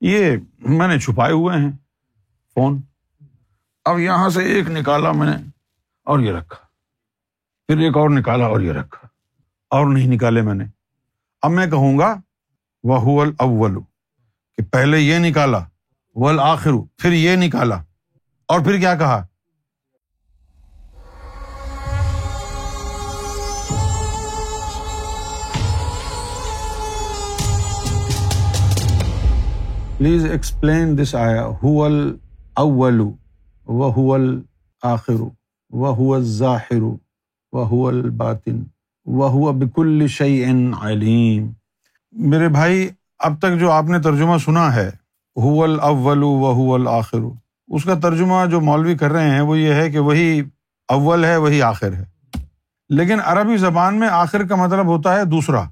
یہ میں نے چھپائے ہوئے ہیں، فون۔ اب یہاں سے ایک نکالا میں نے اور یہ رکھا۔ پھر ایک اور نکالا اور یہ رکھا۔ اور نہیں نکالے میں نے۔ اب میں کہوں گا وہ اول کہ پہلے یہ نکالا ول آخر پھر یہ نکالا۔ اور پھر کیا کہا؟ پلیز ایکسپلین دس آیا اول وہ آخر وہ ظاہر وہ الباطن وہ بکل شعی علیم میرے بھائی، اب تک جو آپ نے ترجمہ سنا ہے حول اول و حول آخر اس کا ترجمہ جو مولوی کر رہے ہیں، وہ یہ ہے کہ وہی اول ہے، وہی آخر ہے۔ لیکن عربی زبان میں آخر کا مطلب ہوتا ہے دوسرا۔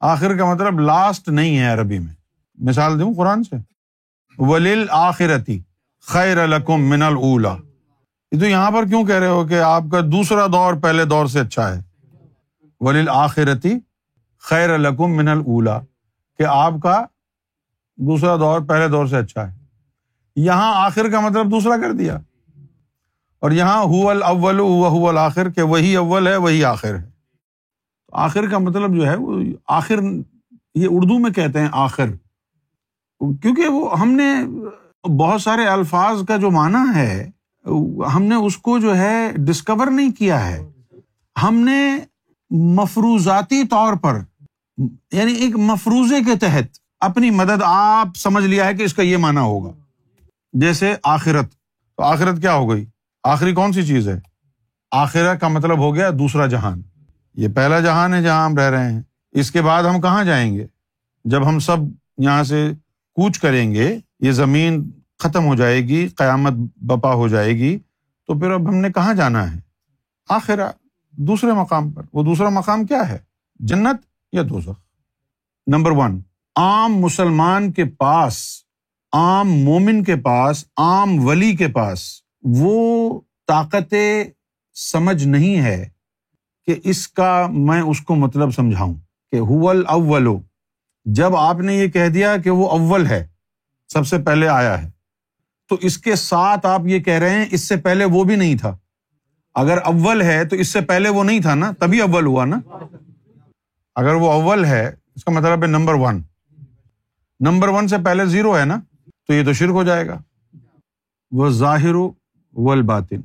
آخر کا مطلب لاسٹ نہیں ہے عربی میں۔ مثال دوں قرآن سے؟ ولیل آخرتی خیر القم من الا یہ تو یہاں پر کیوں کہہ رہے ہو کہ آپ کا دوسرا دور پہلے دور سے اچھا ہے؟ ولیل آخرتی خیر القم من الا کہ آپ کا دوسرا دور پہلے دور سے اچھا ہے۔ یہاں آخر کا مطلب دوسرا کر دیا۔ اور یہاں اول اول آخر کہ وہی اول ہے، وہی آخر ہے۔ آخر کا مطلب جو ہے وہ آخر، یہ اردو میں کہتے ہیں آخر۔ کیونکہ وہ ہم نے بہت سارے الفاظ کا جو معنی ہے، ہم نے اس کو جو ہے ڈسکور نہیں کیا ہے۔ ہم نے مفروضاتی طور پر یعنی ایک مفروضے کے تحت اپنی مدد آپ سمجھ لیا ہے کہ اس کا یہ مانا ہوگا۔ جیسے آخرت، تو آخرت کیا ہو گئی؟ آخری کون سی چیز ہے؟ آخرت کا مطلب ہو گیا دوسرا جہان۔ یہ پہلا جہان ہے جہاں ہم رہ رہے ہیں۔ اس کے بعد ہم کہاں جائیں گے؟ جب ہم سب یہاں سے کوچ کریں گے، یہ زمین ختم ہو جائے گی، قیامت بپا ہو جائے گی، تو پھر اب ہم نے کہاں جانا ہے؟ آخر دوسرے مقام پر۔ وہ دوسرا مقام کیا ہے؟ جنت یا دوزخ؟ نمبر ون، عام مسلمان کے پاس، عام مومن کے پاس، عام ولی کے پاس وہ طاقت سمجھ نہیں ہے کہ اس کا میں اس کو مطلب سمجھاؤں کہ اول اولو جب آپ نے یہ کہہ دیا کہ وہ اول ہے، سب سے پہلے آیا ہے، تو اس کے ساتھ آپ یہ کہہ رہے ہیں، اس سے پہلے وہ بھی نہیں تھا۔ اگر اول ہے تو اس سے پہلے وہ نہیں تھا نا، تبھی اول ہوا نا۔ اگر وہ اول ہے، اس کا مطلب ہے نمبر ون۔ نمبر ون سے پہلے زیرو ہے نا، تو یہ تو شرک ہو جائے گا۔ وہ ظاہر و الباطن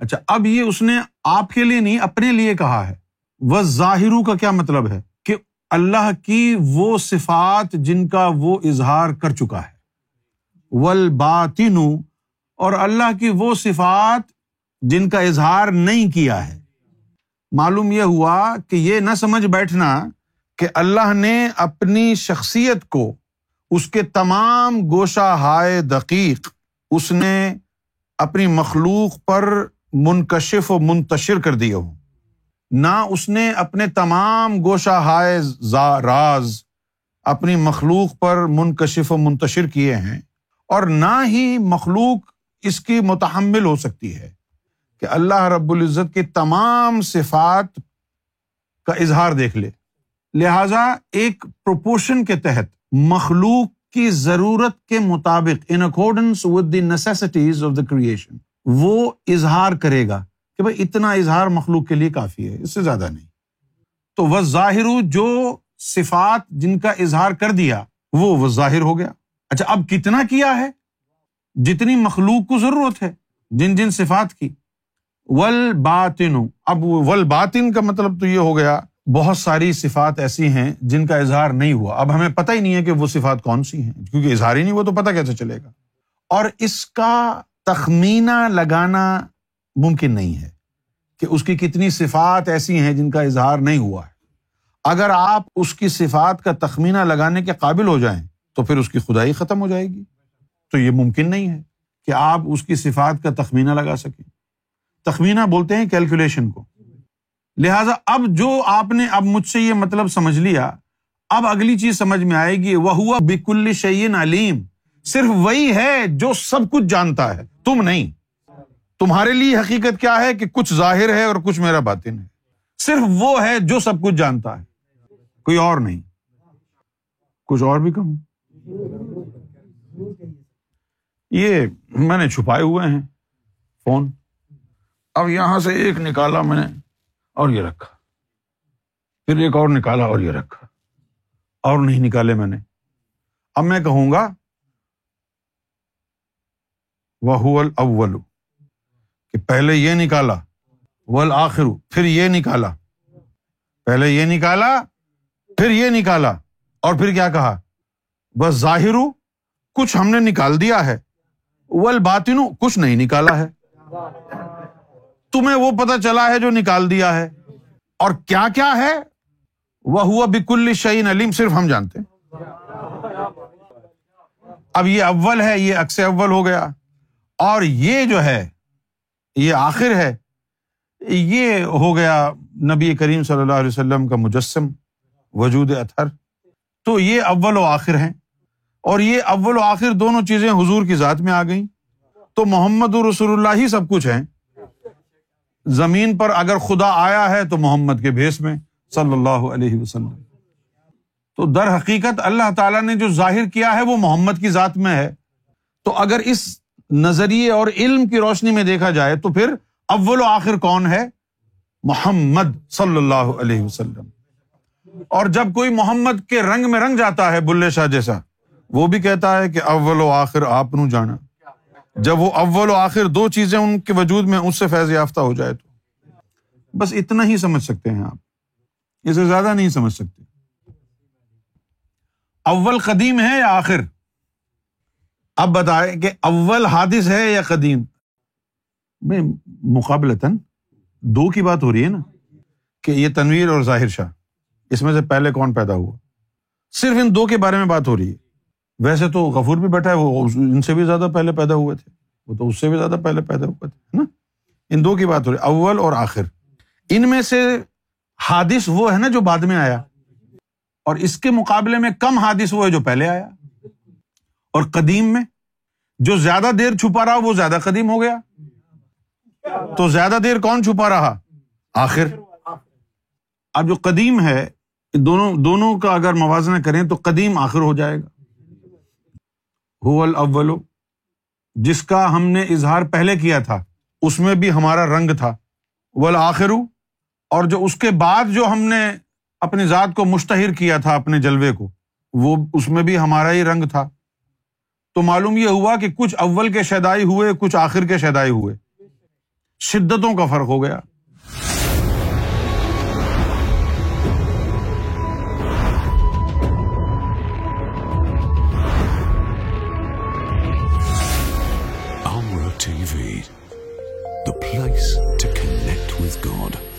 اچھا اب یہ اس نے آپ کے لیے نہیں، اپنے لیے کہا ہے۔ وہ ظاہر کا کیا مطلب ہے؟ اللہ کی وہ صفات جن کا وہ اظہار کر چکا ہے۔ ولباطن اور اللہ کی وہ صفات جن کا اظہار نہیں کیا ہے۔ معلوم یہ ہوا کہ یہ نہ سمجھ بیٹھنا کہ اللہ نے اپنی شخصیت کو، اس کے تمام گوشہ ہائے دقیق، اس نے اپنی مخلوق پر منکشف و منتشر کر دیے ہوں۔ نہ اس نے اپنے تمام گوشہ ہائے راز اپنی مخلوق پر منکشف و منتشر کیے ہیں اور نہ ہی مخلوق اس کی متحمل ہو سکتی ہے کہ اللہ رب العزت کی تمام صفات کا اظہار دیکھ لے۔ لہذا ایک پروپورشن کے تحت مخلوق کی ضرورت کے مطابق in accordance with the necessities of the creation وہ اظہار کرے گا۔ کہ بھائی اتنا اظہار مخلوق کے لیے کافی ہے، اس سے زیادہ نہیں۔ تو وہ ظاہر جو صفات جن کا اظہار کر دیا، وہ وہ ظاہر ہو گیا۔ اچھا اب کتنا کیا ہے؟ جتنی مخلوق کو ضرورت ہے جن جن صفات کی۔ ول باطن اب ول باطن کا مطلب تو یہ ہو گیا، بہت ساری صفات ایسی ہیں جن کا اظہار نہیں ہوا۔ اب ہمیں پتہ ہی نہیں ہے کہ وہ صفات کون سی ہیں، کیونکہ اظہار ہی نہیں ہوا تو پتا کیسے چلے گا۔ اور اس کا تخمینہ لگانا ممکن نہیں ہے کہ اس کی کتنی صفات ایسی ہیں جن کا اظہار نہیں ہوا ہے۔ اگر آپ اس کی صفات کا تخمینہ لگانے کے قابل ہو جائیں تو پھر اس کی خدائی ختم ہو جائے گی۔ تو یہ ممکن نہیں ہے کہ آپ اس کی صفات کا تخمینہ لگا سکیں۔ تخمینہ بولتے ہیں کیلکولیشن کو۔ لہٰذا اب جو آپ نے اب مجھ سے یہ مطلب سمجھ لیا، اب اگلی چیز سمجھ میں آئے گی وہ ہوا بکل شعین علیم۔ صرف وہی ہے جو سب کچھ جانتا ہے۔ تم نہیں۔ تمہارے لیے حقیقت کیا ہے کہ کچھ ظاہر ہے اور کچھ میرا باطن ہے؟ صرف وہ ہے جو سب کچھ جانتا ہے۔ کوئی اور نہیں۔ کچھ اور بھی کہوں؟ یہ میں نے چھپائے ہوئے ہیں۔ فون۔ اب یہاں سے ایک نکالا میں نے اور یہ رکھا۔ پھر ایک اور نکالا اور یہ رکھا۔ اور نہیں نکالے میں نے۔ اب میں کہوں گا وہ اول پہلے یہ نکالا۔ ول آخر پھر یہ نکالا۔ پہلے یہ نکالا، پھر یہ نکالا۔ اور پھر کیا کہا؟ بس ظاہر، کچھ ہم نے نکال دیا ہے۔ ول باطن کچھ نہیں نکالا ہے۔ تمہیں وہ پتا چلا ہے جو نکال دیا ہے۔ اور کیا کیا ہے؟ وہ ہوا بکل شعین علیم، صرف ہم جانتے ہیں۔ اب یہ اول ہے، یہ اکس اول ہو گیا۔ اور یہ جو ہے یہ آخر ہے، یہ ہو گیا نبی کریم صلی اللہ علیہ وسلم کا مجسم، وجود اطہر۔ تو یہ اول و آخر ہیں۔ اور یہ اول و آخر دونوں چیزیں حضور کی ذات میں آ گئیں۔ تو محمد رسول اللہ ہی سب کچھ ہیں۔ زمین پر اگر خدا آیا ہے تو محمد کے بھیس میں صلی اللہ علیہ وسلم۔ تو در حقیقت اللہ تعالیٰ نے جو ظاہر کیا ہے وہ محمد کی ذات میں ہے۔ تو اگر اس نظریے اور علم کی روشنی میں دیکھا جائے تو پھر اول و آخر کون ہے؟ محمد صلی اللہ علیہ وسلم۔ اور جب کوئی محمد کے رنگ میں رنگ جاتا ہے بلے شاہ جیسا، وہ بھی کہتا ہے کہ اول و آخر آپ نو جانا۔ جب وہ اول و آخر دو چیزیں ان کے وجود میں اس سے فیض یافتہ ہو جائے تو۔ بس اتنا ہی سمجھ سکتے ہیں آپ۔ اسے زیادہ نہیں سمجھ سکتے۔ اول قدیم ہے یا آخر؟ اب بتائے کہ اول حادث ہے یا قدیم؟ میں مقابلتاً دو کی بات ہو رہی ہے نا کہ یہ تنویر اور ظاہر شاہ، اس میں سے پہلے کون پیدا ہوا؟ صرف ان دو کے بارے میں بات ہو رہی ہے۔ ویسے تو غفور بھی بیٹھا ہے، وہ ان سے بھی زیادہ پہلے پیدا ہوئے تھے۔ وہ تو اس سے بھی زیادہ پہلے پیدا ہوئے تھے نا؟ ان دو کی بات ہو رہی ہے، اول اور آخر۔ ان میں سے حادث وہ ہے نا جو بعد میں آیا، اور اس کے مقابلے میں کم حادث وہ ہے جو پہلے آیا۔ اور قدیم میں جو زیادہ دیر چھپا رہا وہ زیادہ قدیم ہو گیا۔ تو زیادہ دیر کون چھپا رہا؟ آخر۔ اب جو قدیم ہے، دونوں دونوں کا اگر موازنہ کریں تو قدیم آخر ہو جائے گا۔ اول جس کا ہم نے اظہار پہلے کیا تھا، اس میں بھی ہمارا رنگ تھا۔ ول آخر اور جو اس کے بعد جو ہم نے اپنی ذات کو مشتہر کیا تھا اپنے جلوے کو، وہ اس میں بھی ہمارا ہی رنگ تھا۔ تو معلوم یہ ہوا کہ کچھ اول کے شیدائی ہوئے، کچھ آخر کے شیدائی ہوئے۔ شدتوں کا فرق ہو گیا۔ T V the place to connect with